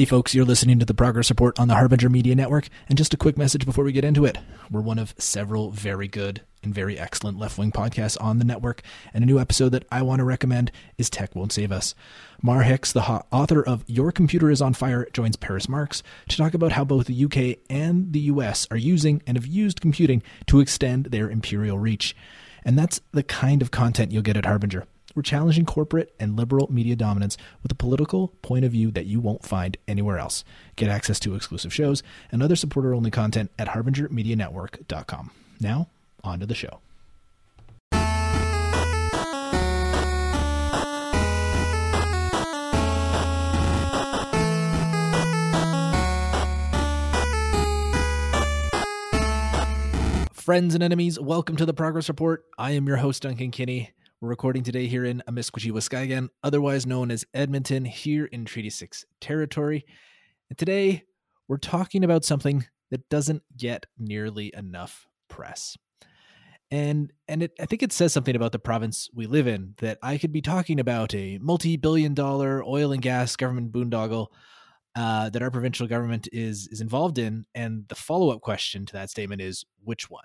Hey folks, you're listening to the Progress Report on the Harbinger Media Network, and just a quick message before we get into it. We're one of several very good and very excellent left wing podcasts on the network, and a new episode that I want to recommend is Tech Won't Save Us. Mar Hicks, the author of Your Computer is on Fire, joins Paris Marx to talk about how both the UK and the US are using and have used computing to extend their imperial reach. And that's the kind of content you'll get at Harbinger. We're challenging corporate and liberal media dominance with a political point of view that you won't find anywhere else. Get access to exclusive shows and other supporter only content at harbingermedianetwork.com. Now, on to the show. Friends and enemies, welcome to the Progress Report. I am your host, Duncan Kinney. We're recording today here in Amiskwacîwâskahikan, otherwise known as Edmonton, here in Treaty 6 territory. And today we're talking about something that doesn't get nearly enough press. And and it, I think it says something about the province we live in that I could be talking about a multi-billion dollar oil and gas government boondoggle uh, that our provincial government is is involved in, and the follow-up question to that statement is which one?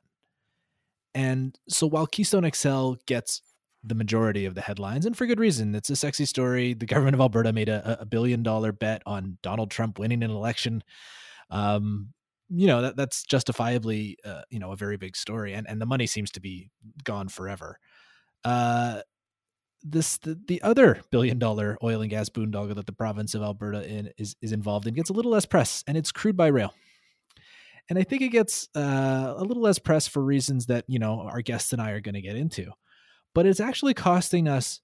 And so while Keystone XL gets the majority of the headlines, and for good reason. It's a sexy story. The government of Alberta made a, a billion dollar bet on Donald Trump winning an election. Um, you know that that's justifiably uh, you know a very big story, and and the money seems to be gone forever. Uh, this the, the other billion dollar oil and gas boondoggle that the province of Alberta in, is is involved in gets a little less press, and it's crude by rail. And I think it gets uh, a little less press for reasons that you know our guests and I are going to get into but it's actually costing us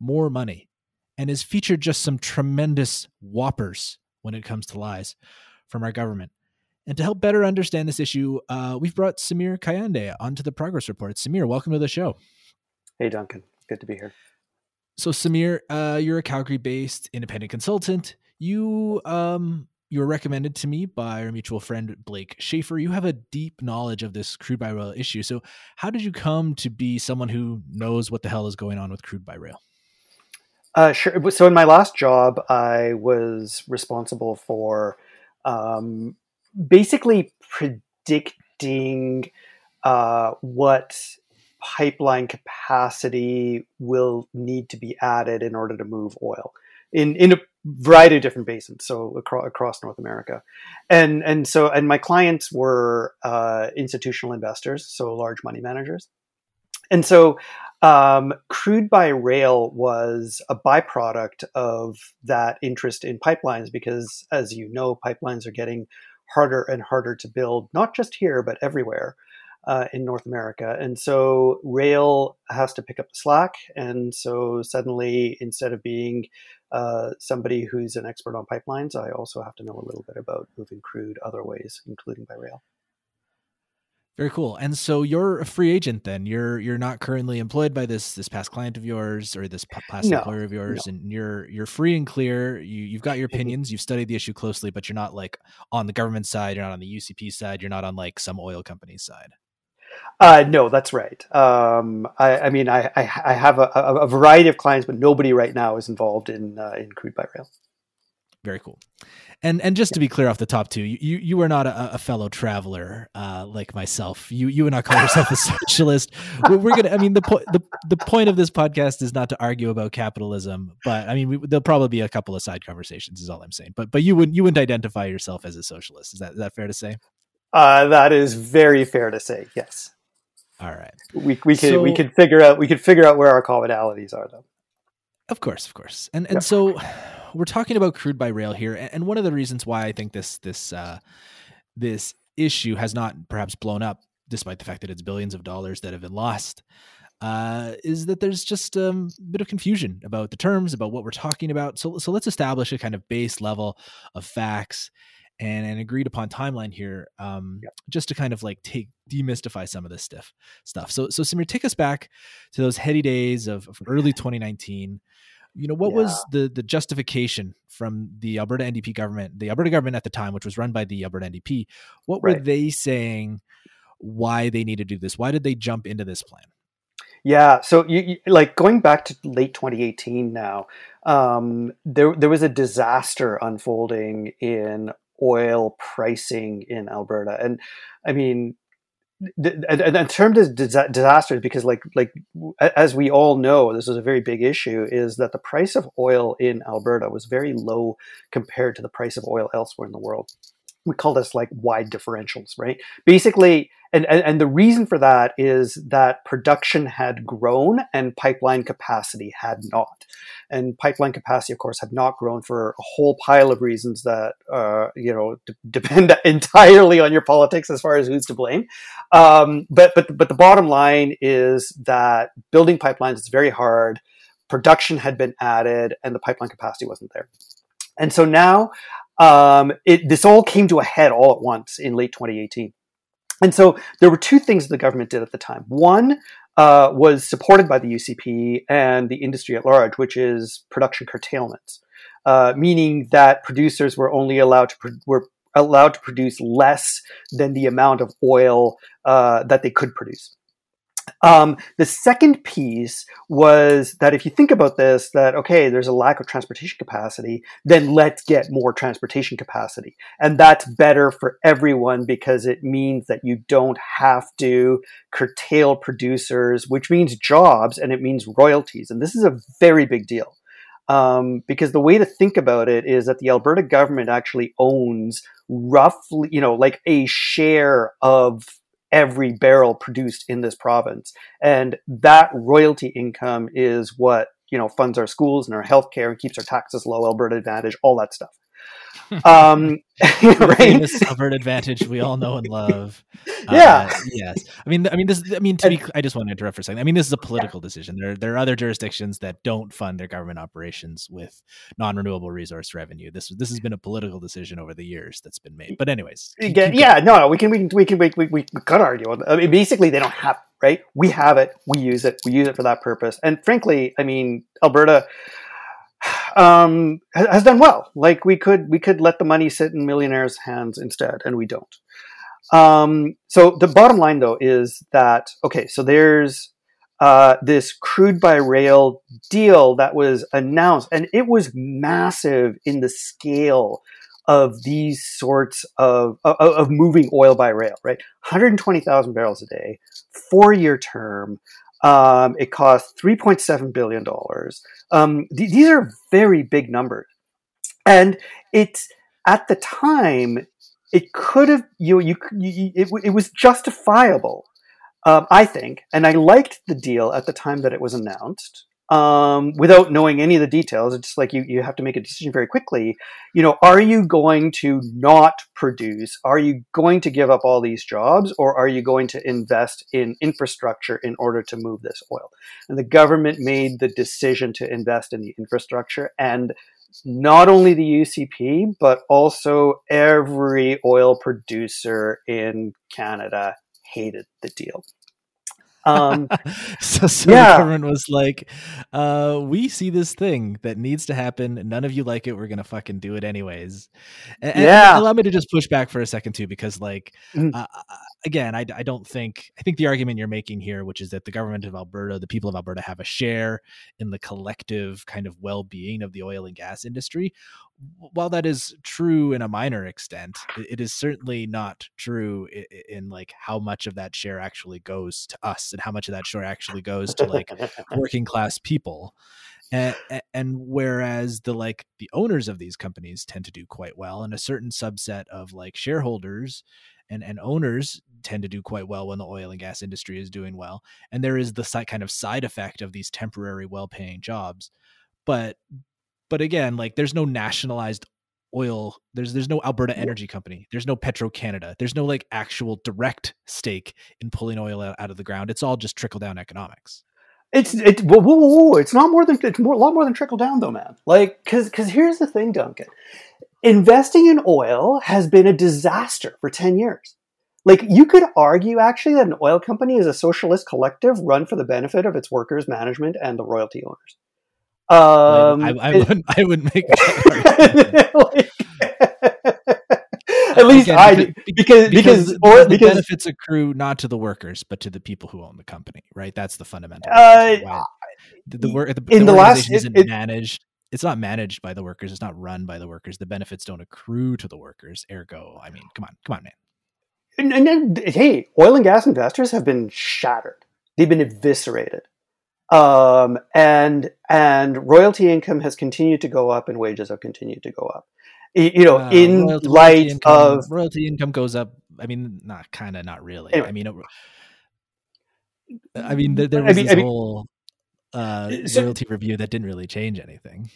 more money and has featured just some tremendous whoppers when it comes to lies from our government. And to help better understand this issue, uh, we've brought Samir Kayande onto the Progress Report. Samir, welcome to the show. Hey, Duncan. Good to be here. So, Samir, uh, you're a Calgary based independent consultant. You um, you were recommended to me by our mutual friend Blake Shaffer. You have a deep knowledge of this crude by rail issue. So, how did you come to be someone who knows what the hell is going on with crude by rail? Uh, sure. So, in my last job, I was responsible for um, basically predicting uh, what pipeline capacity will need to be added in order to move oil in in a variety of different basins, so across, across North America, and and so and my clients were uh, institutional investors, so large money managers, and so um, crude by rail was a byproduct of that interest in pipelines because, as you know, pipelines are getting harder and harder to build, not just here but everywhere uh, in North America. And so rail has to pick up the slack. And so suddenly, instead of being uh, somebody who's an expert on pipelines, I also have to know a little bit about moving crude other ways, including by rail. Very cool. And so you're a free agent then. You're you're not currently employed by this this past client of yours or this past no, employer of yours, no. and you're you're free and clear. You you've got your mm-hmm. opinions. You've studied the issue closely, but you're not like on the government side. You're not on the UCP side. You're not on like some oil company side. Uh, no, that's right. Um, I, I, mean, I, I, I have a, a, variety of clients, but nobody right now is involved in uh, in crude by rail. Very cool. And and just yeah. to be clear off the top too, you you are not a, a fellow traveler uh, like myself. You you would not call yourself a socialist. We're gonna. I mean, the point the the point of this podcast is not to argue about capitalism, but I mean, we, there'll probably be a couple of side conversations. Is all I'm saying. But but you wouldn't you wouldn't identify yourself as a socialist. Is that is that fair to say? Uh, that is very fair to say. Yes. All right. We we can so, we can figure out we can figure out where our commonalities are though. Of course, of course. And and yeah. so we're talking about crude by rail here, and one of the reasons why I think this this uh, this issue has not perhaps blown up, despite the fact that it's billions of dollars that have been lost, uh, is that there's just um, a bit of confusion about the terms, about what we're talking about. So so let's establish a kind of base level of facts and an agreed upon timeline here, um, yep. just to kind of like take demystify some of this stuff. Stuff. So, so Samir, take us back to those heady days of, of early 2019. You know, what yeah. was the the justification from the Alberta NDP government, the Alberta government at the time, which was run by the Alberta NDP? What were right. they saying? Why they need to do this? Why did they jump into this plan? Yeah, so you, you, like going back to late 2018 now, um, there there was a disaster unfolding in oil pricing in Alberta, and I mean. and In terms of disasters, because like like as we all know, this is a very big issue. Is that the price of oil in Alberta was very low compared to the price of oil elsewhere in the world we call this like wide differentials, right? Basically, and, and, and, the reason for that is that production had grown and pipeline capacity had not. And pipeline capacity, of course, had not grown for a whole pile of reasons that, uh, you know, d- depend entirely on your politics as far as who's to blame. Um, but, but, but the bottom line is that building pipelines is very hard. Production had been added and the pipeline capacity wasn't there. And so now um, it, this all came to a head all at once in late 2018. And so there were two things the government did at the time. One uh, was supported by the UCP and the industry at large, which is production curtailments, uh, meaning that producers were only allowed to pro- were allowed to produce less than the amount of oil uh, that they could produce. Um, the second piece was that if you think about this, that okay, there's a lack of transportation capacity, then let's get more transportation capacity. And that's better for everyone because it means that you don't have to curtail producers, which means jobs and it means royalties. And this is a very big deal. Um, because the way to think about it is that the Alberta government actually owns roughly, you know, like a share of every barrel produced in this province. And that royalty income is what, you know, funds our schools and our healthcare and keeps our taxes low, Alberta Advantage, all that stuff. Um, right? Alberta Advantage we all know and love. Yeah. Uh, yes. I mean, I mean, this. I mean, to be. I just want to interrupt for a second. I mean, this is a political decision. There, there are other jurisdictions that don't fund their government operations with non-renewable resource revenue. This, this has been a political decision over the years that's been made. But anyways, keep, keep yeah, no, no, we can, we can, we can, we, we, we could argue. I mean, basically, they don't have right. We have it. We use it. We use it for that purpose. And frankly, I mean, Alberta um, has done well. Like we could we could let the money sit in millionaires' hands instead, and we don't. Um, so the bottom line though is that okay, so there's uh, this crude by rail deal that was announced, and it was massive in the scale of these sorts of, of, of moving oil by rail, right? 120,000 barrels a day, four year term. Um, it cost $3.7 billion. Um, th- these are very big numbers. And it's at the time, it could have, you, you, you it, it was justifiable, um, I think. And I liked the deal at the time that it was announced um, without knowing any of the details. It's like you, you have to make a decision very quickly. You know, are you going to not produce? Are you going to give up all these jobs or are you going to invest in infrastructure in order to move this oil? And the government made the decision to invest in the infrastructure and not only the UCP, but also every oil producer in Canada hated the deal. Um, so, so yeah. the government was like, uh, "We see this thing that needs to happen. None of you like it. We're gonna fucking do it anyways." And, yeah. And allow me to just push back for a second too, because like, mm. uh, again, I, I don't think I think the argument you're making here, which is that the government of Alberta, the people of Alberta, have a share in the collective kind of well-being of the oil and gas industry. While that is true in a minor extent, it is certainly not true in, in like how much of that share actually goes to us and how much of that share actually goes to like working class people. And, and, whereas the like the owners of these companies tend to do quite well and a certain subset of like shareholders and and owners tend to do quite well when the oil and gas industry is doing well and there is the side, kind of side effect of these temporary well-paying jobs but but again like there's no nationalized oil there's there's no Alberta Energy Company there's no Petro Canada there's no like actual direct stake in pulling oil out of the ground. It's all just trickle down economics. It's it whoa, whoa, whoa, it's not more than it's more a lot more than trickle down though man. Like cuz cuz here's the thing Duncan. Investing in oil has been a disaster for 10 years. Like you could argue actually that an oil company is a socialist collective run for the benefit of its workers, management, and the royalty owners. Um, I, I, I, wouldn't. I wouldn't make that. like, at least Again, I because because because, or, the because, benefits accrue not to the workers but to the people who own the company, right? That's the fundamental. Uh, the, the, the, the, in the last, isn't it, managed it's not managed by the workers. It's not run by the workers. The benefits don't accrue to the workers. Ergo, I mean, come on, come on, man. And, and, and hey, oil and gas investors have been shattered. They've been eviscerated. Um, and and royalty income has continued to go up, and wages have continued to go up. You know, uh, in royalty, light royalty income, of royalty income goes up. I mean, not kind of, not really. Anyway. I mean, it, I mean, there, there was I mean, this I mean, whole uh, so, royalty review that didn't really change anything.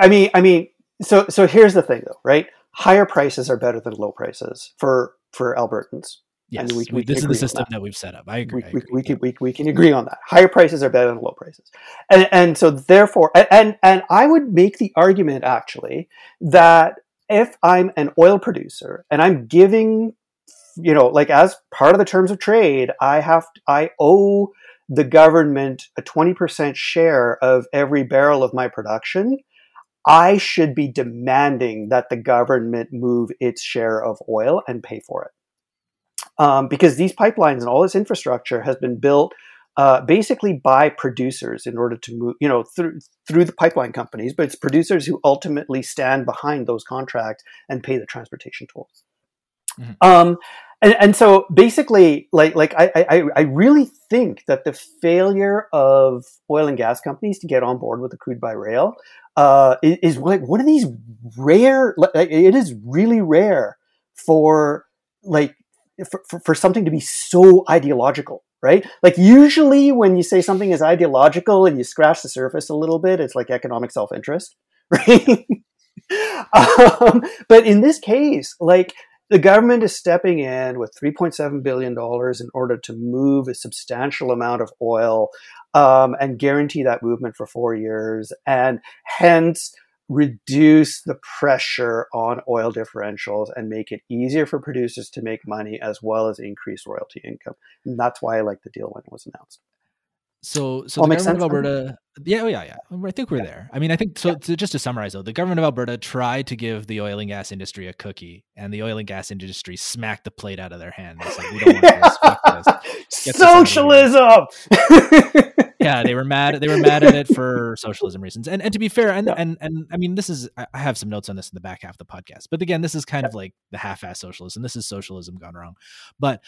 I mean, I mean, so so here's the thing, though, right? Higher prices are better than low prices for for Albertans. Yes, we, we this is the system that. that. we've set up. I agree. We, I agree. we, can, we, we can agree on that. Higher prices are better than low prices, and and so therefore, and and I would make the argument actually that if I'm an oil producer and I'm giving, you know, like as part of the terms of trade, I have I owe the government a 20% share of every barrel of my production, I should be demanding that the government move its share of oil and pay for it. Um, because these pipelines and all this infrastructure has been built uh, basically by producers in order to move, you know, through through the pipeline companies, but it's producers who ultimately stand behind those contracts and pay the transportation tolls. Mm-hmm. Um, and, and so basically, like like I, I I really think that the failure of oil and gas companies to get on board with the crude by rail uh, is, is like one of these rare. It is really rare for like for, for, for something to be so ideological right? Like usually when you say something is ideological and you scratch the surface a little bit, it's like economic self-interest, right? um, but in this case, like the government is stepping in with $3.7 billion in order to move a substantial amount of oil um, and guarantee that movement for four years, and hence reduce the pressure on oil differentials and make it easier for producers to make money as well as increase royalty income. And that's why I like the deal when it was announced. So, so the government of Alberta, yeah, oh yeah, yeah. Um, I think we're yeah. there. I mean, I think so. Yeah. To, just to summarize, though, the government of Alberta tried to give the oil and gas industry a cookie, and the oil and gas industry smacked the plate out of their hand. It's like we don't want this. this. Socialism. yeah, they were mad. They were mad at it for socialism reasons. And and to be fair, and yeah. and and I mean, this is I have some notes on this in the back half of the podcast. But again, this is kind of like the half-ass socialism. This is socialism gone wrong. But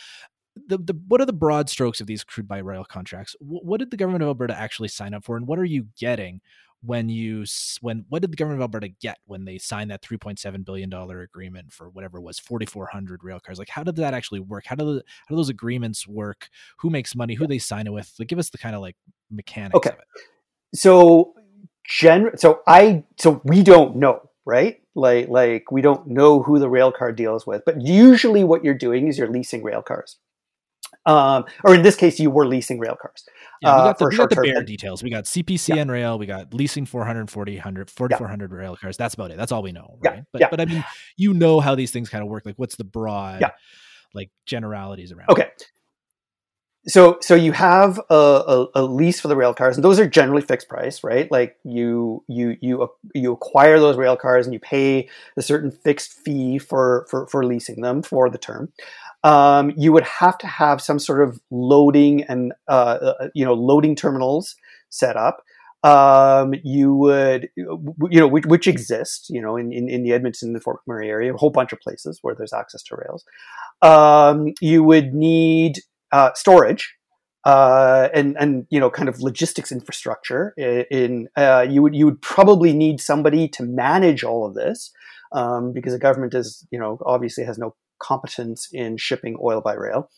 the, the what are the broad strokes of these crude by rail contracts? What, what did the government of Alberta actually sign up for, and what are you getting when you when what did the government of Alberta get when they signed that 3.7 billion dollar agreement for whatever it was 4400 rail cars? Like how did that actually work? How do the, how do those agreements work? Who makes money? Who they sign it with? Like give us the kind of like mechanics okay. so gen so i so we don't know right? Like like we don't know who the rail car deals with but usually what you're doing is you're leasing rail cars um, or in this case, you were leasing rail cars. Yeah, we got the, uh, we got the bare details. We got CPCN yeah. rail. We got leasing 440, 100, 4,400 yeah. rail cars. That's about it. That's all we know, right? Yeah. But, but I mean, you know how these things kind of work. Like, what's the broad, like generalities around? Okay. It? So, so you have a, a, a, lease for the rail cars, and those are generally fixed price, right? Like you you you you acquire those rail cars, and you pay a certain fixed fee for for for leasing them for the term um, you would have to have some sort of loading and uh, uh, you know loading terminals set up. Um, you would you know which, which exist you know in, in, in, the Edmonton and the Fort McMurray area, a whole bunch of places where there's access to rails. Um, you would need uh, storage. Uh, and and you know kind of logistics infrastructure in, in uh, you would you would probably need somebody to manage all of this um, because the government is you know obviously has no competence in shipping oil by rail.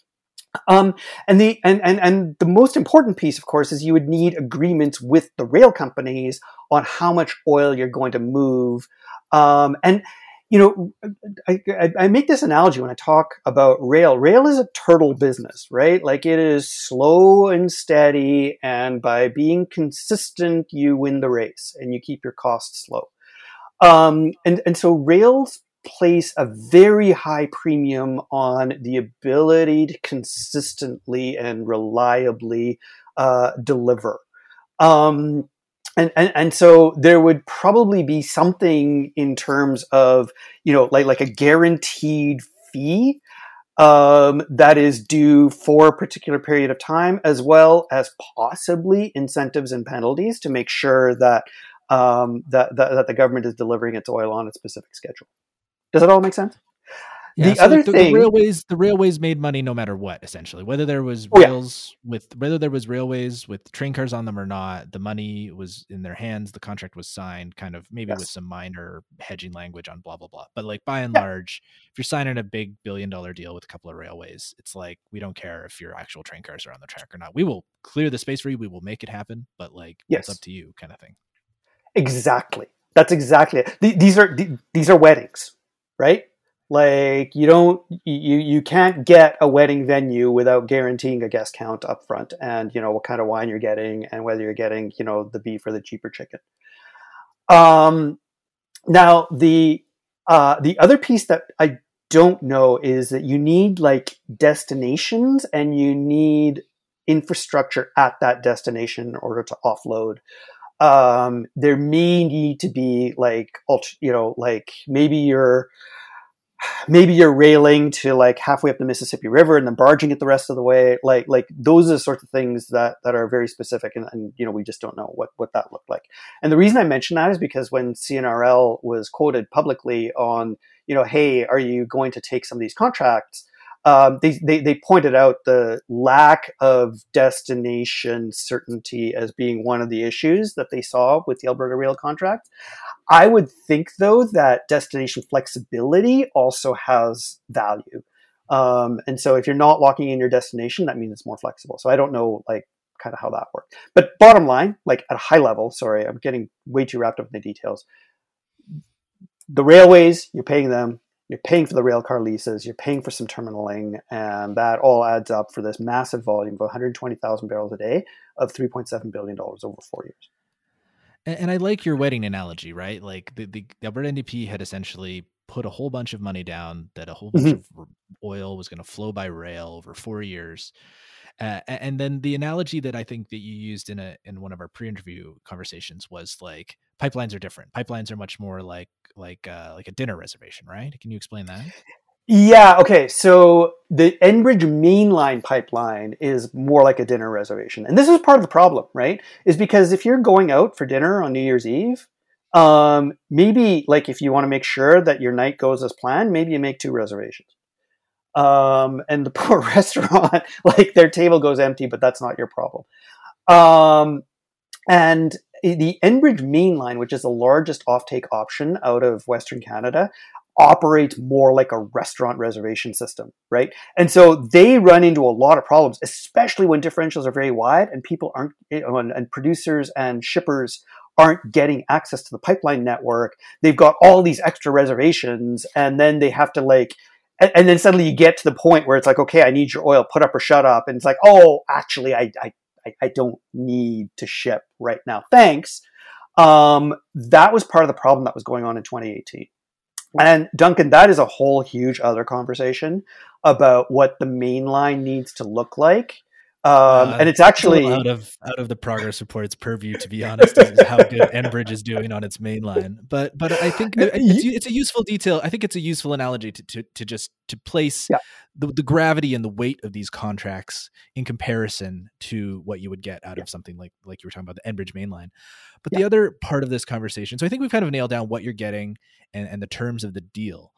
Um, and the and, and and the most important piece, of course, is you would need agreements with the rail companies on how much oil you're going to move. Um, and you know, I, I, I, make this analogy when I talk about rail. Rail is a turtle business, right? Like it is slow and steady, and by being consistent, you win the race and you keep your costs low. Um, and and so rails place a very high premium on the ability to consistently and reliably uh, deliver. Um, and, and and so there would probably be something in terms of you know like like a guaranteed fee um, that is due for a particular period of time, as well as possibly incentives and penalties to make sure that um, that, that, that the government is delivering its oil on a specific schedule. Does that all make sense? Yeah, the so other the, thing, the railways, the railways made money no matter what, essentially. Whether there was Oh, yeah. rails with, whether there was railways with train cars on them or not, the money was in their hands. The contract was signed, kind of maybe with some minor hedging language on blah blah blah. But like by and Yeah. large, if you're signing a big billion dollar deal with a couple of railways, it's like we don't care if your actual train cars are on the track or not. We will clear the space for you. We will make it happen. But like, Yes. it's up to you, kind of thing. Exactly. That's exactly it. These are these are weddings, right? Like you don't you you can't get a wedding venue without guaranteeing a guest count up front and you know what kind of wine you're getting and whether you're getting you know the beef or the cheaper chicken. Um, now the uh, the other piece that I don't know is that you need like destinations and you need infrastructure at that destination in order to offload um, there may need to be like you know like maybe you're maybe you're railing to like halfway up the Mississippi River and then barging it the rest of the way. Like like those are the sorts of things that that are very specific and, and you know we just don't know what what that looked like. And the reason I mention that is because when CNRL was quoted publicly on you know hey are you going to take some of these contracts um, they, they, they pointed out the lack of destination certainty as being one of the issues that they saw with the Alberta Rail contract. I would think, though, that destination flexibility also has value. Um, and so if you're not locking in your destination, that means it's more flexible. So I don't know, like, kind of how that worked. But bottom line, like at a high level, sorry, I'm getting way too wrapped up in the details. The railways, you're paying them, you're paying for the rail car leases, you're paying for some terminaling, and that all adds up for this massive volume of 120,000 barrels a day of 3.7 billion dollars over four years. And, and I like your wedding analogy, right? Like the, the, the Alberta NDP had essentially put a whole bunch of money down that a whole bunch Mhm. of oil was going to flow by rail over four years. Uh, and then the analogy that I think that you used in a in one of our pre-interview conversations was like pipelines are different. Pipelines are much more like like uh, like a dinner reservation, right? Can you explain that? Yeah, okay. So the Enbridge mainline pipeline is more like a dinner reservation. And this is part of the problem, right? Is because if you're going out for dinner on New Year's Eve, um, maybe like if you want to make sure that your night goes as planned, maybe you make two reservations. Um, and the poor restaurant, like their table goes empty, but that's not your problem. Um, and the Enbridge mainline, which is the largest offtake option out of Western Canada, operates more like a restaurant reservation system, right? And so they run into a lot of problems, especially when differentials are very wide and people aren't, and, and producers and shippers aren't getting access to the pipeline network. They've got all these extra reservations, and then they have to like, and, and then suddenly you get to the point where it's like, okay, I need your oil, put up or shut up, and it's like, oh, actually, I, I, I, don't need to ship right now. Thanks. Um, that was part of the problem that was going on in 2018. And Duncan, that is a whole huge other conversation about what the main line needs to look like. Um, Uh, and it's actually out of out of the progress report's purview, to be honest, is how good Enbridge is doing on its main line. But but I think it's, it's a useful detail. I think it's a useful analogy to to, to just to place Yeah. the, the gravity and the weight of these contracts in comparison to what you would get out of something like like you were talking about the Enbridge main line. But the other part of this conversation, so I think we've kind of nailed down what you're getting and, and the terms of the deal.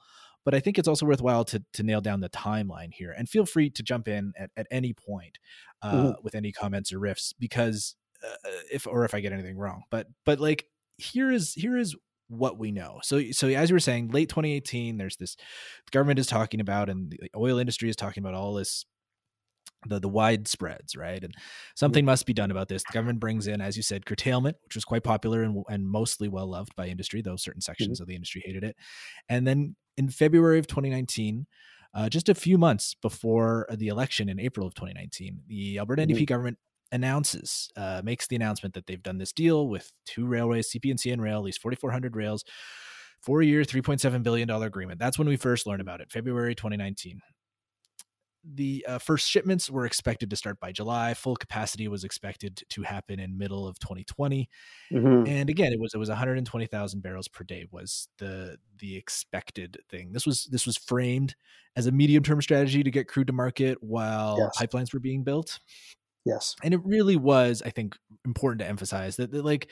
But I think it's also worthwhile to to nail down the timeline here. And feel free to jump in at, at any point uh, Mhm. with any comments or riffs because uh, if or if I get anything wrong. But but like here is here is what we know. So so as you were saying, late 2018, there's this the government is talking about and the oil industry is talking about all this the the wide spreads, right? And something must be done about this. The government brings in, as you said, curtailment, which was quite popular and, and mostly well loved by industry, though certain sections of the industry hated it. And then in February of 2019, uh, just a few months before the election in April of 2019, the Alberta NDP government announces, uh, makes the announcement that they've done this deal with two railways, CP and CN Rail, least 4,400 rails, four year, $3.7 billion agreement. That's when we first learned about it, February 2019 the uh, first shipments were expected to start by July. Full capacity was expected to happen in middle of 2020. Mhm. And again, it was it was 120,000 barrels per day was the the expected thing. This was this was framed as a medium term strategy to get crude to market while Yes. pipelines were being built. yes. And it really was, I think, important to emphasize that, that like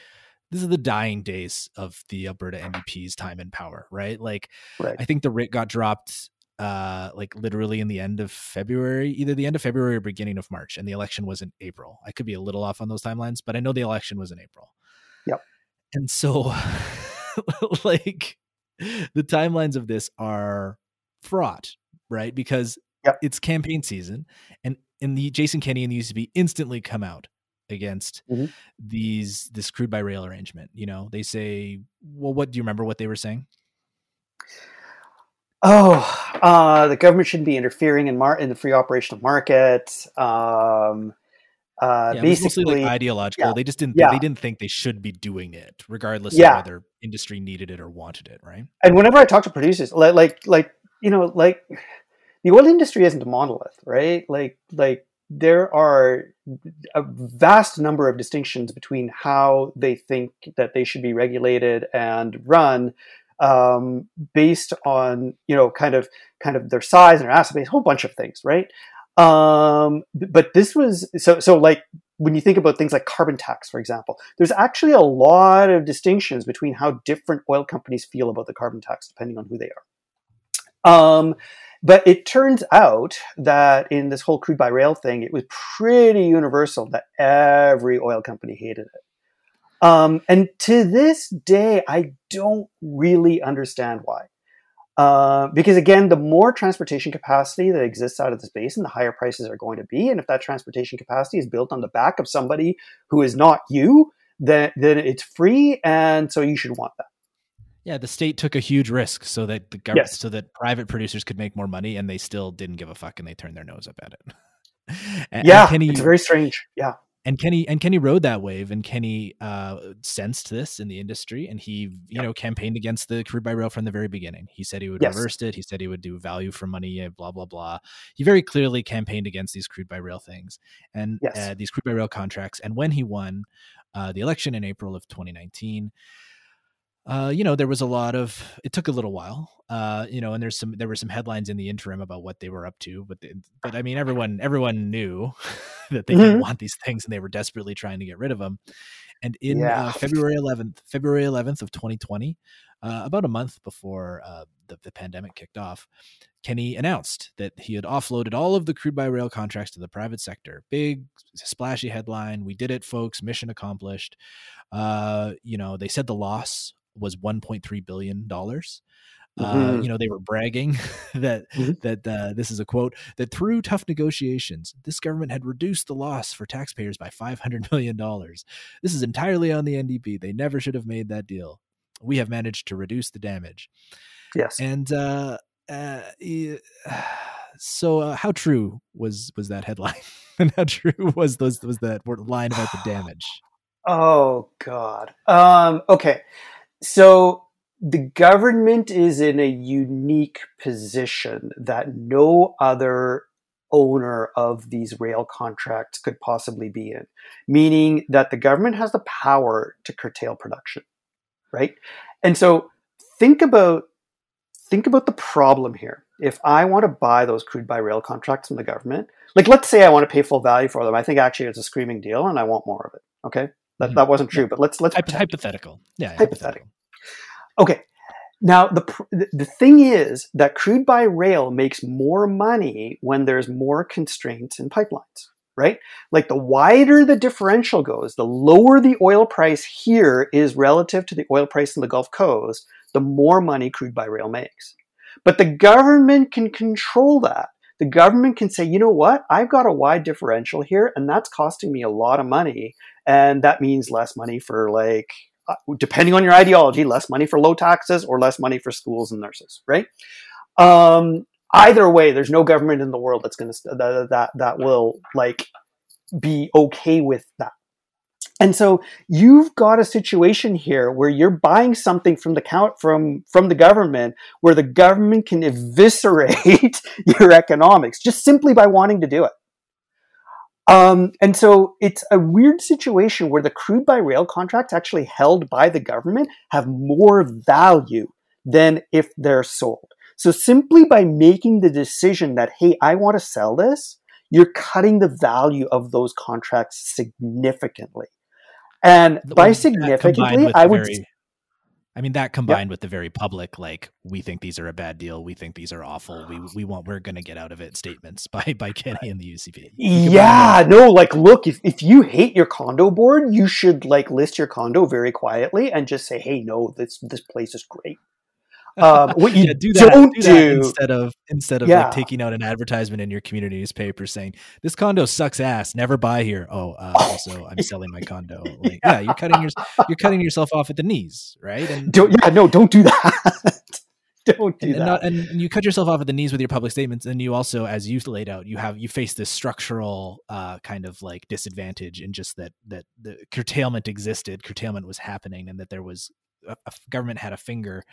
this is the dying days of the Alberta NDP's time in power, right? Like, right. I think the writ got dropped uh like literally in the end of February, either the end of February or beginning of March, and the election was in April. I could be a little off on those timelines, but I know the election was in April. Yep. And so like the timelines of this are fraught, right? Because yep. it's campaign season and and the Jason Kenney and the UCP instantly come out against mm-hmm. these this crude by rail arrangement. You know, they say, well, what do you remember what they were saying? Oh, uh, the government shouldn't be interfering in mar- in the free operation of market. Um, uh, yeah, basically, like ideological. Yeah, they just didn't. Yeah. They didn't think they should be doing it, regardless yeah. of whether industry needed it or wanted it. Right. And whenever I talk to producers, like, like, like you know, like the oil industry isn't a monolith, right? Like, like there are a vast number of distinctions between how they think that they should be regulated and run um, based on you know kind of kind of their size and their asset base, a whole bunch of things, right? Um, but this was so so like when you think about things like carbon tax, for example, there's actually a lot of distinctions between how different oil companies feel about the carbon tax depending on who they are. Um, but it turns out that in this whole crude by rail thing, it was pretty universal that every oil company hated it. Um, and to this day, I don't really understand why. Uh, because again, the more transportation capacity that exists out of this basin, the higher prices are going to be. And if that transportation capacity is built on the back of somebody who is not you, then, then it's free. And so you should want that. Yeah, the state took a huge risk so that the government, Yes. so that private producers could make more money, and they still didn't give a fuck, and they turned their nose up at it. And- yeah, and Kenney, it's very strange. Yeah. And Kenney and Kenney rode that wave, and Kenney uh, sensed this in the industry, and he, you Yep. know, campaigned against the crude by rail from the very beginning. He said he would Yes. reverse it. He said he would do value for money, uh, blah blah blah. He very clearly campaigned against these crude by rail things and Yes. uh, these crude by rail contracts. And when he won uh, the election in April of 2019, uh, you know, there was a lot of. It took a little while, uh, you know, and there's some. There were some headlines in the interim about what they were up to, but they, but I mean, everyone everyone knew that they didn't Mhm. want these things, and they were desperately trying to get rid of them. And in Yeah. uh, February 11th, February 11th of 2020, uh, about a month before uh, the, the pandemic kicked off, Kenney announced that he had offloaded all of the crude by rail contracts to the private sector. Big, splashy headline. We did it, folks. Mission accomplished. Uh, you know, they said the loss was 1.3 billion dollars. Uh, Mhm. you know, they were bragging that Mhm. that uh, this is a quote that through tough negotiations, this government had reduced the loss for taxpayers by 500 million dollars. This is entirely on the NDP. They never should have made that deal. We have managed to reduce the damage. Yes. And uh, uh, so, uh, how true was was that headline, and how true was those was that line about the damage? Oh God. Um, okay. So the government is in a unique position that no other owner of these rail contracts could possibly be in, meaning that the government has the power to curtail production, right? And so think about think about the problem here. If I want to buy those crude by rail contracts from the government, like let's say I want to pay full value for them, I think actually it's a screaming deal and I want more of it. Okay, that, Mhm. that wasn't true, but let's let's Hypo- hypothetical, yeah, Hypothetical. Okay. Now the the thing is that crude by rail makes more money when there's more constraints in pipelines, right? Like the wider the differential goes, the lower the oil price here is relative to the oil price in the Gulf Coast, the more money crude by rail makes. But the government can control that. The government can say, you know what? I've got a wide differential here, and that's costing me a lot of money. And that means less money for like uh, depending on your ideology, less money for low taxes or less money for schools and nurses, right? Um, either way, there's no government in the world that's going to that, that that will like be okay with that. And so you've got a situation here where you're buying something from the count from from the government where the government can eviscerate your economics just simply by wanting to do it. Um, and so it's a weird situation where the crude by rail contracts actually held by the government have more value than if they're sold. So simply by making the decision that, hey, I want to sell this, you're cutting the value of those contracts significantly. And by significantly, I would. Very, I mean that combined with the very public, like we think these are a bad deal, we think these are awful, we we want we're going to get out of it statements by by Kenney and the UCP. Yeah, no, like look, if if you hate your condo board, you should like list your condo very quietly and just say, hey, no, this this place is great. Um, what you yeah, do that, don't do, do instead of instead of yeah. like taking out an advertisement in your community newspaper saying this condo sucks ass, never buy here. Oh, uh, also I'm selling my condo. Like, yeah. yeah, you're cutting your you're cutting yourself off at the knees, right? And don't, yeah, no, don't do that. don't do and, that. And, not, and, you cut yourself off at the knees with your public statements, and you also, as you laid out, you have you face this structural uh, kind of like disadvantage in just that that the curtailment existed, curtailment was happening, and that there was a, government had a finger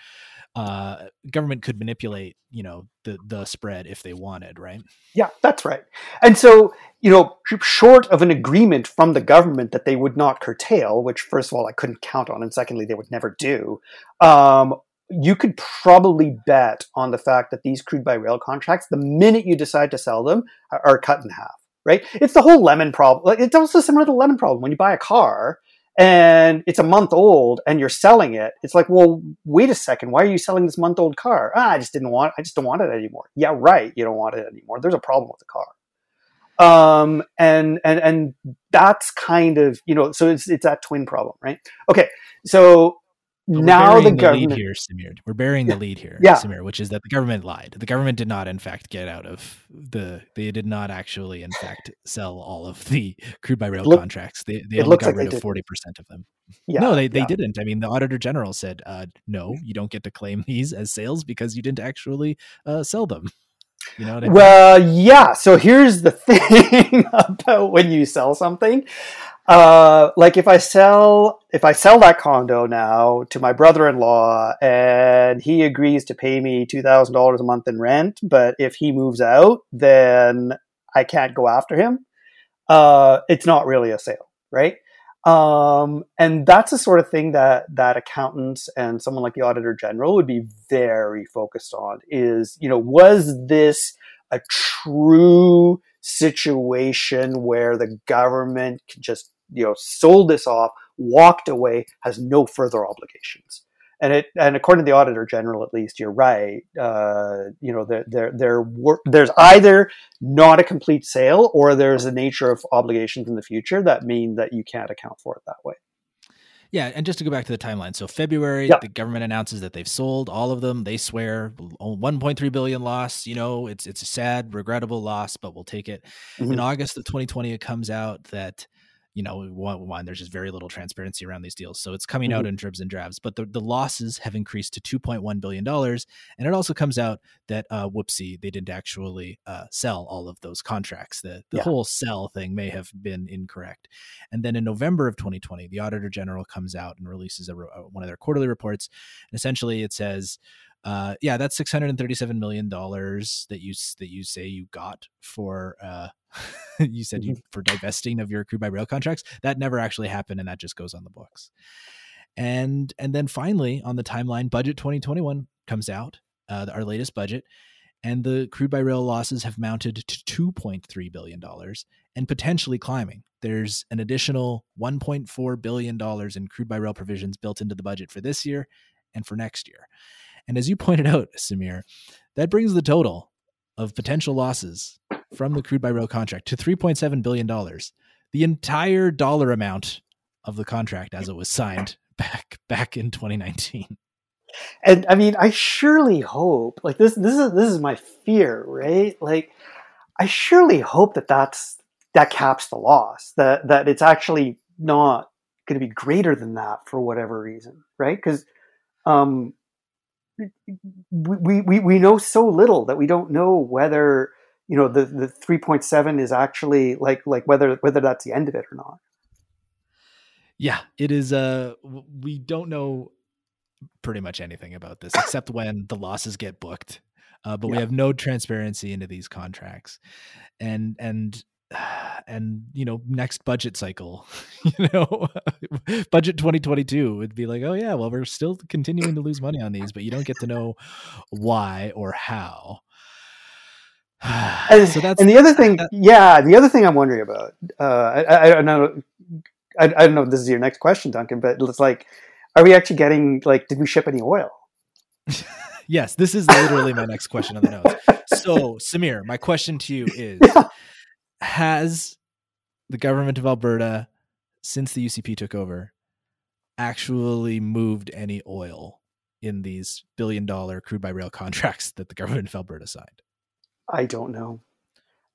uh, government could manipulate, you know, the the spread if they wanted, right? Yeah, that's right. And so, you know, short of an agreement from the government that they would not curtail, which first of all I couldn't count on, and secondly they would never do. Um, you could probably bet on the fact that these crude by rail contracts, the minute you decide to sell them, are, are cut in half. Right? It's the whole lemon problem. It's also similar to the lemon problem. When you buy a car, and it's a month old and you're selling it it's like well wait a second why are you selling this month old car? Ah, i just didn't want i just don't want it anymore. Yeah right you don't want it anymore. There's a problem with the car. Um and and and that's kind of you know so it's it's that twin problem right? Okay so now the, government here, Samir. We're burying the lead here, yeah. Samir, which is that the government lied. The government did not, in fact, get out of the. They did not actually, in fact, sell all of the crude by rail Look, contracts. They they only got like rid of forty percent of them. Yeah, no, they, they yeah. didn't. I mean, the auditor general said, uh, "No, you don't get to claim these as sales because you didn't actually uh, sell them." You know I mean? Well, yeah. So here's the thing about when you sell something. Uh, like if I sell if I sell that condo now to my brother-in-law and he agrees to pay me two thousand dollars a month in rent, but if he moves out, then I can't go after him. Uh, it's not really a sale, right? Um, and that's the sort of thing that that accountants and someone like the auditor general would be very focused on. Is you know was this a true situation where the government just you know sold this off, walked away, has no further obligations. And it and according to the auditor general, at least, you're right. Uh, you know, there there there there's either not a complete sale or there's a nature of obligations in the future that mean that you can't account for it that way. Yeah, and just to go back to the timeline. So February, yep. the government announces that they've sold all of them. They swear 1.3 billion loss. You know, it's it's a sad, regrettable loss, but we'll take it. Mm-hmm. In August of 2020, it comes out that you know, one, one, there's just very little transparency around these deals. So it's coming mm-hmm. out in dribs and drabs, but the, the losses have increased to $2.1 billion. And it also comes out that, uh, whoopsie, they didn't actually uh, sell all of those contracts. The, the yeah. whole sell thing may have been incorrect. And then in November of 2020, the Auditor General comes out and releases a, a, one of their quarterly reports. And essentially it says, uh, yeah, that's six hundred and thirty-seven million dollars that you that you say you got for. Uh, you said you mm-hmm. for divesting of your crude by rail contracts. That never actually happened, and that just goes on the books. And and then finally on the timeline, budget twenty twenty one comes out, uh, our latest budget, and the crude by rail losses have mounted to two point three billion dollars and potentially climbing. There's an additional one point four billion dollars in crude by rail provisions built into the budget for this year and for next year. And as you pointed out, Samir, that brings the total of potential losses from the crude by rail contract to $3.7 billion. The entire dollar amount of the contract as it was signed back back in 2019. And I mean, I surely hope like this this is this is my fear, right? Like I surely hope that that's that caps the loss, that that it's actually not going to be greater than that for whatever reason, right? Cuz um we, we, we know so little that we don't know whether you know the, the 3.7 is actually like like whether whether that's the end of it or not. Yeah it is uh we don't know pretty much anything about this except when the losses get booked. Uh, but yeah. we have no transparency into these contracts. And and and you know next budget cycle you know budget 2022 would be like oh yeah well we're still continuing to lose money on these but you don't get to know why or how so that's and the other thing that, yeah the other thing i'm wondering about uh i, I, I know I, I don't know if this is your next question, Duncan, but it's like, are we actually getting like, did we ship any oil? yes, this is literally my next question on the notes. So, Samir, my question to you is: Has the government of Alberta, since the UCP took over, actually moved any oil in these billion dollar crude by rail contracts that the government of Alberta signed? I don't know.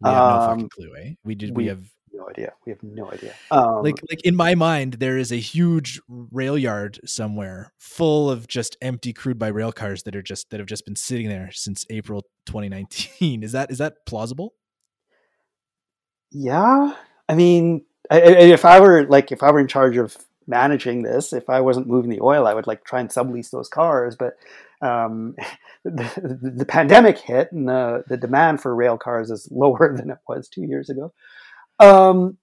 We have no Um, fucking clue, eh? We did. We, we- have No idea. We have no idea. Um, like like in my mind, there is a huge rail yard somewhere full of just empty crude by rail cars that are just that have just been sitting there since April 2019. Is that is that plausible? Yeah, I mean, I, I, if I were like, if I were in charge of managing this, if I wasn't moving the oil, I would like try and sublease those cars. But um, the, the pandemic hit, and the the demand for rail cars is lower than it was two years ago. Um,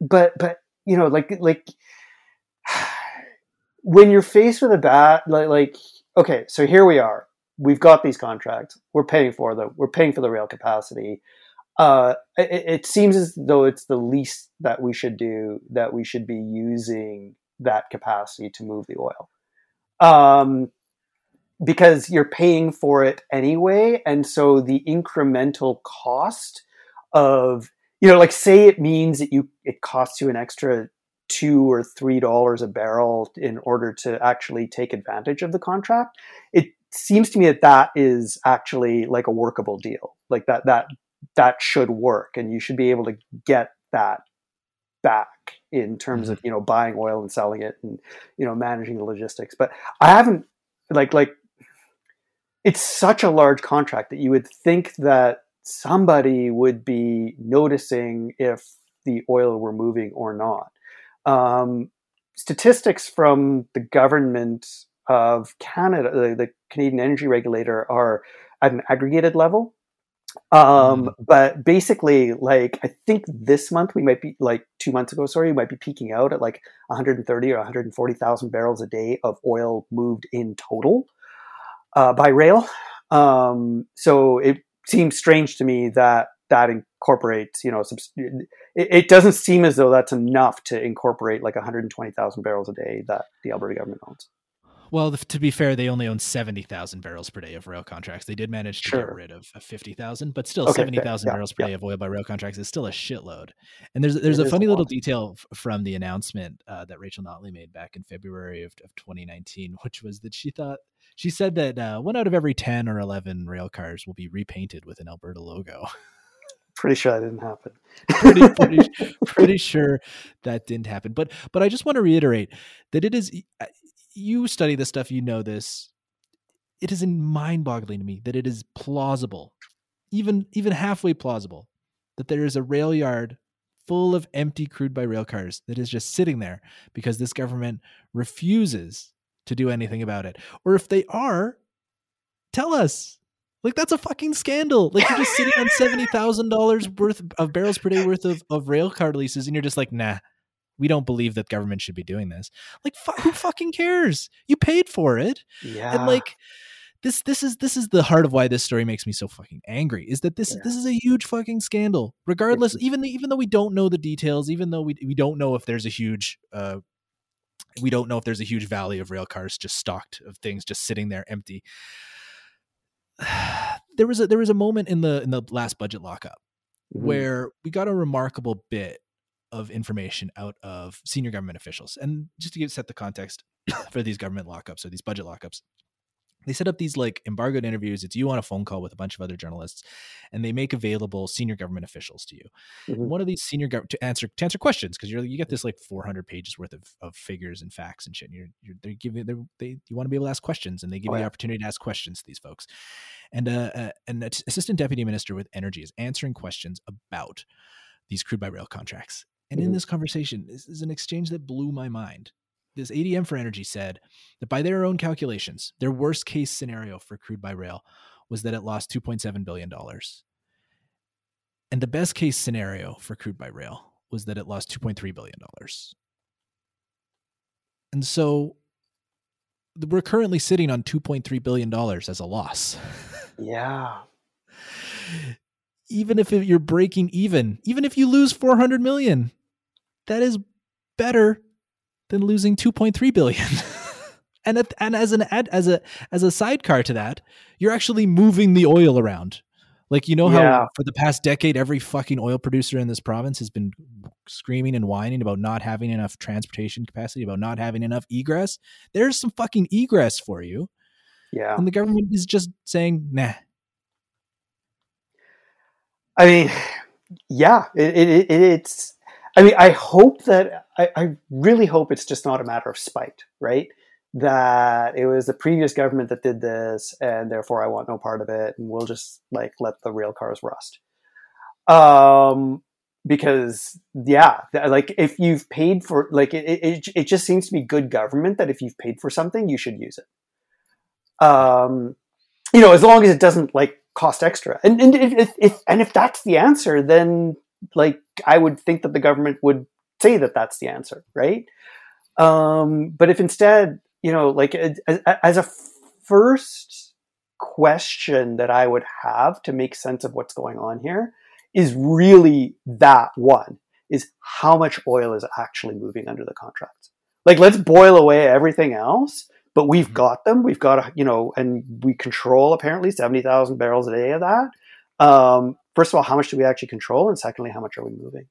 but but you know, like like when you're faced with a bat, like like okay, so here we are. We've got these contracts. We're paying for them. We're paying for the rail capacity. Uh, it, it seems as though it's the least that we should do. That we should be using that capacity to move the oil, um, because you're paying for it anyway, and so the incremental cost of you know, like say it means that you it costs you an extra two or three dollars a barrel in order to actually take advantage of the contract. It seems to me that that is actually like a workable deal. Like that that that should work, and you should be able to get that back in terms of you know buying oil and selling it and you know managing the logistics. But I haven't like like it's such a large contract that you would think that somebody would be noticing if the oil were moving or not. Um, statistics from the government of Canada, the, the Canadian Energy Regulator, are at an aggregated level. Um, but basically, like I think this month we might be like two months ago, sorry, we might be peaking out at like 130 or 140,000 barrels a day of oil moved in total uh, by rail. Um, so it seems strange to me that that incorporates, you know, subs- it, it doesn't seem as though that's enough to incorporate like 120,000 barrels a day that the Alberta government owns. Well, to be fair, they only own 70,000 barrels per day of rail contracts. They did manage to get rid of uh, 50,000, but still Okay, 70,000 Yeah, barrels per yeah. day of oil by rail contracts is still a shitload. And there's there's It a is a funny little detail from the announcement uh, that Rachel Notley made back in February of, of 2019, which was that she thought she said that uh, one out of every 10 or 11 rail cars will be repainted with an Alberta logo. Pretty sure that didn't happen. pretty pretty pretty sure that didn't happen. But but I just want to reiterate that it is you study this stuff, you know this. It is mind-boggling to me that it is plausible, even even halfway plausible, that there is a rail yard full of empty crude by rail cars that is just sitting there because this government refuses to do anything about it. Or if they are, tell us. Like that's a fucking scandal. Like you're just sitting on seventy thousand dollars worth of barrels per day worth of, of rail car leases, and you're just like, nah, we don't believe that government should be doing this. Like, fu- who fucking cares? You paid for it, Yeah. and like this, this is this is the heart of why this story makes me so fucking angry. Is that this Yeah. this is a huge fucking scandal. Regardless, even even though we don't know the details, even though we we don't know if there's a huge uh we don't know if there's a huge valley of rail cars just stocked of things just sitting there empty. There was a there was a moment in the in the last budget lockup Mhm. where we got a remarkable bit of information out of senior government officials. And just to give set the context for these government lockups or these budget lockups, they set up these like embargoed interviews. It's you on a phone call with a bunch of other journalists, and they make available senior government officials to you. Mhm. One of these senior government to answer to answer questions because you're you get this like 400 pages worth of, of figures and facts and shit. And you're, you're they're giving they're, they you want to be able to ask questions, and they give Oh, you the yeah. opportunity to ask questions to these folks. And uh, uh, an assistant deputy minister with energy is answering questions about these crude by rail contracts. And in Mhm. this conversation, this is an exchange that blew my mind. This ADM for Energy said that by their own calculations, their worst case scenario for crude by rail was that it lost $2.7 billion. And the best case scenario for crude by rail was that it lost $2.3 billion. And so we're currently sitting on $2.3 billion as a loss. Yeah. even if you're breaking even, even if you lose 400 million, that is better than losing 2.3 billion. and and as an ad, as a as a sidecar to that, you're actually moving the oil around. Like you know how yeah. for the past decade every fucking oil producer in this province has been screaming and whining about not having enough transportation capacity, about not having enough egress. There's some fucking egress for you. Yeah. And the government is just saying, nah. I mean, yeah, it, it, it, it's, I mean, I hope that, I, I really hope it's just not a matter of spite, right? That it was the previous government that did this, and therefore I want no part of it, and we'll just like let the rail cars rust. Um, because yeah, like if you've paid for, like it, it, it just seems to be good government that if you've paid for something, you should use it um, you know, as long as it doesn't like cost extra. And, and if, if, and if that's the answer, then like I would think that the government would say that that's the answer, right? Um, but if instead, you know, like as, as a first question that I would have to make sense of what's going on here is really that one is how much oil is actually moving under the contracts. Like let's boil away everything else but we've mm-hmm. got them. We've got, you know, and we control apparently 70,000 barrels a day of that. Um, first of all, how much do we actually control? And secondly, how much are we moving?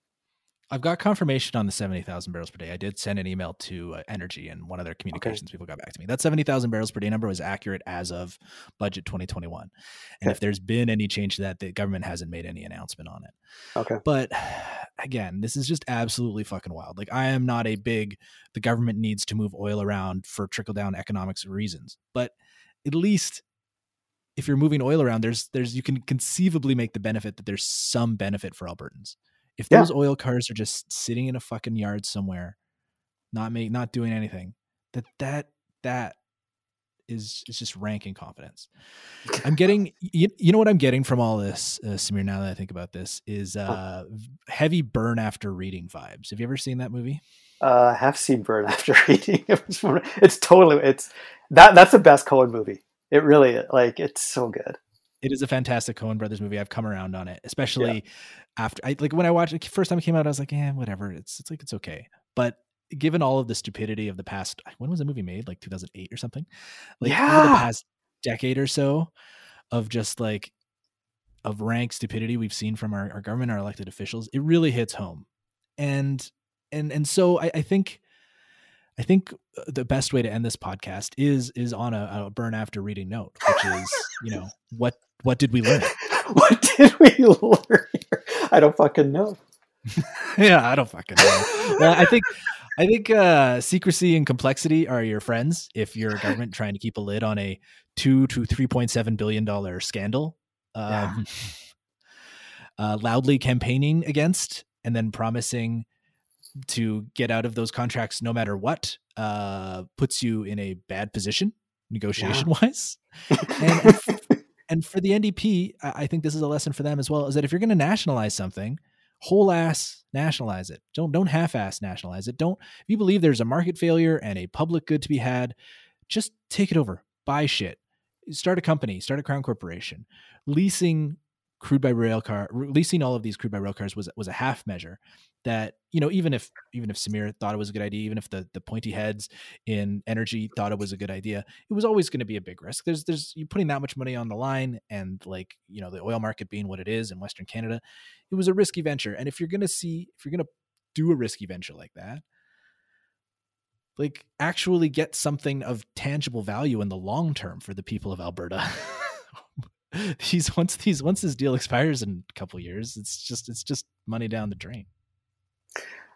I've got confirmation on the 70,000 barrels per day. I did send an email to uh, Energy and one of their communications okay. people got back to me. That 70,000 barrels per day number was accurate as of budget 2021. And okay. if there's been any change to that, the government hasn't made any announcement on it. Okay. But again, this is just absolutely fucking wild. Like I am not a big the government needs to move oil around for trickle down economics reasons. But at least if you're moving oil around, there's there's you can conceivably make the benefit that there's some benefit for Albertans. If those yeah. oil cars are just sitting in a fucking yard somewhere, not make not doing anything, that that that is is just rank incompetence. I'm getting you, you know what I'm getting from all this, uh, Samir. Now that I think about this, is uh, heavy burn after reading vibes. Have you ever seen that movie? Uh, I have seen Burn After Reading. it's totally it's that that's the best Coen movie. It really like it's so good it is a fantastic Coen Brothers movie. I've come around on it, especially yeah. after I like when I watched it first time it came out. I was like, yeah, whatever. It's it's like it's okay. But given all of the stupidity of the past, when was the movie made? Like 2008 or something. Like yeah. over the past decade or so of just like of rank stupidity we've seen from our, our government, our elected officials, it really hits home. And and and so I, I think I think uh, the best way to end this podcast is is on a, a burn after reading note, which is you know what what did we learn? what did we learn? I don't fucking know. yeah, I don't fucking know. well, I think I think uh, secrecy and complexity are your friends if you're a government trying to keep a lid on a two to three point seven billion dollar scandal. Um, yeah. uh, loudly campaigning against and then promising to get out of those contracts no matter what uh, puts you in a bad position negotiation wise. and, and, and, for the NDP, I think this is a lesson for them as well. Is that if you're going to nationalize something, whole ass nationalize it. Don't don't half ass nationalize it. Don't if you believe there's a market failure and a public good to be had, just take it over. Buy shit. Start a company. Start a crown corporation. Leasing crude by rail car releasing all of these crude by rail cars was was a half measure that you know even if even if Samir thought it was a good idea even if the the pointy heads in energy thought it was a good idea it was always going to be a big risk. There's there's you putting that much money on the line and like you know the oil market being what it is in western canada it was a risky venture. And if you're going to see if you're going to do a risky venture like that like actually get something of tangible value in the long term for the people of Alberta these once these once this deal expires in a couple years, it's just it's just money down the drain.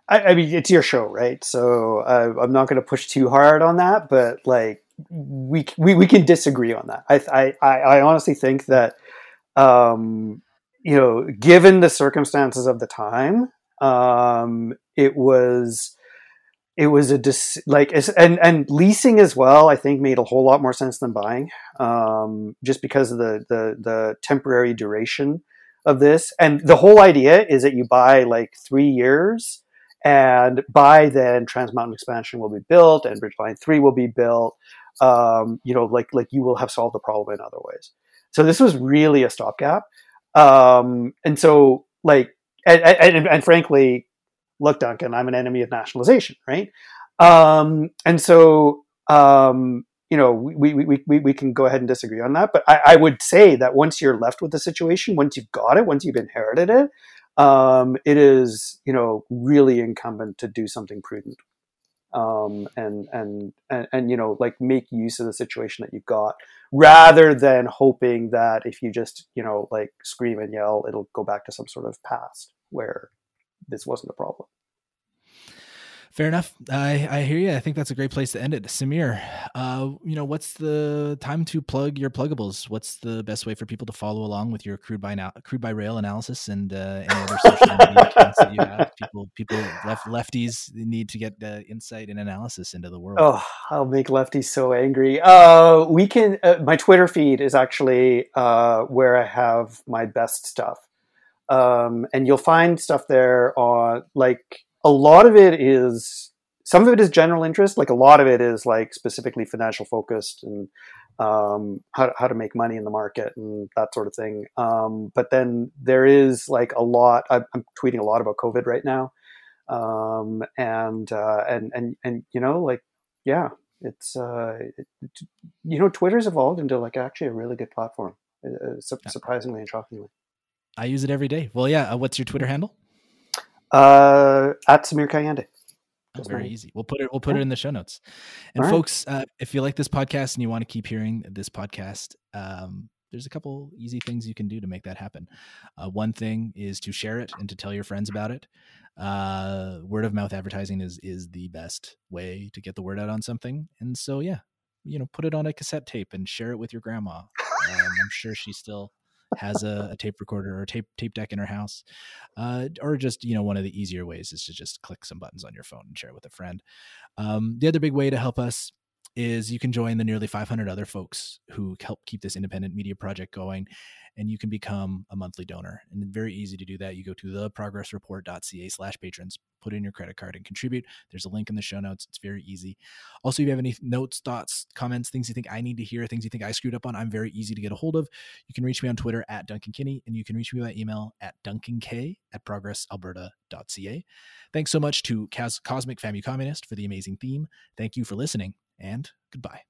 I, I mean, it's your show, right? So uh, I'm not going to push too hard on that, but like we we, we can disagree on that. I I I honestly think that um, you know, given the circumstances of the time, um, it was it was a dis- like and and leasing as well i think made a whole lot more sense than buying um, just because of the, the the temporary duration of this. And the whole idea is that you buy like three years and by then trans mountain expansion will be built and bridge line 3 will be built. Um, you know like like you will have solved the problem in other ways. So this was really a stopgap. Um, and so like and, and, and frankly look, Duncan, I'm an enemy of nationalization, right? Um, and so, um, you know, we, we, we, we can go ahead and disagree on that. But I, I, would say that once you're left with the situation, once you've got it, once you've inherited it, um, it is, you know, really incumbent to do something prudent. Um, and, and, and, and, you know, like make use of the situation that you've got rather than hoping that if you just, you know, like scream and yell, it'll go back to some sort of past where this wasn't a problem. Fair enough. I, I hear you. I think that's a great place to end it. Samir, uh, you know, what's the time to plug your pluggables? What's the best way for people to follow along with your crude by now, crude by rail analysis and uh, any other social media accounts that you have? People, people, left, lefties need to get uh, insight and analysis into the world. Oh, I'll make lefties so angry. Uh, we can. Uh, my Twitter feed is actually uh, where I have my best stuff, um, and you'll find stuff there on like a lot of it is some of it is general interest like a lot of it is like specifically financial focused and um, how, how to make money in the market and that sort of thing. Um, but then there is like a lot I'm, I'm tweeting a lot about covid right now. Um, and uh, and and and you know like yeah it's uh, it, you know twitter's evolved into like actually a really good platform uh, surprisingly and shockingly i use it every day well yeah uh, what's your twitter handle uh, at Samir Kayande. Oh, very easy. We'll put it. We'll put yeah. it in the show notes. And All folks, right. uh, if you like this podcast and you want to keep hearing this podcast, um, there's a couple easy things you can do to make that happen. Uh, one thing is to share it and to tell your friends about it. Uh, word of mouth advertising is is the best way to get the word out on something. And so, yeah, you know, put it on a cassette tape and share it with your grandma. Um, I'm sure she still has a, a, tape recorder or tape tape deck in her house, uh, or just you know one of the easier ways is to just click some buttons on your phone and share it with a friend. Um, the other big way to help us is you can join the nearly 500 other folks who help keep this independent media project going and you can become a monthly donor. And very easy to do that. You go to theprogressreport.ca slash patrons put in your credit card and contribute. There's a link in the show notes. It's very easy. Also if you have any notes thoughts comments things you think i need to hear things you think i screwed up on i'm very easy to get a hold of. You can reach me on twitter at duncan kinney and you can reach me by email at duncank at progressalberta.ca thanks so much to Cosmic Famu Communist for the amazing theme. Thank you for listening and goodbye.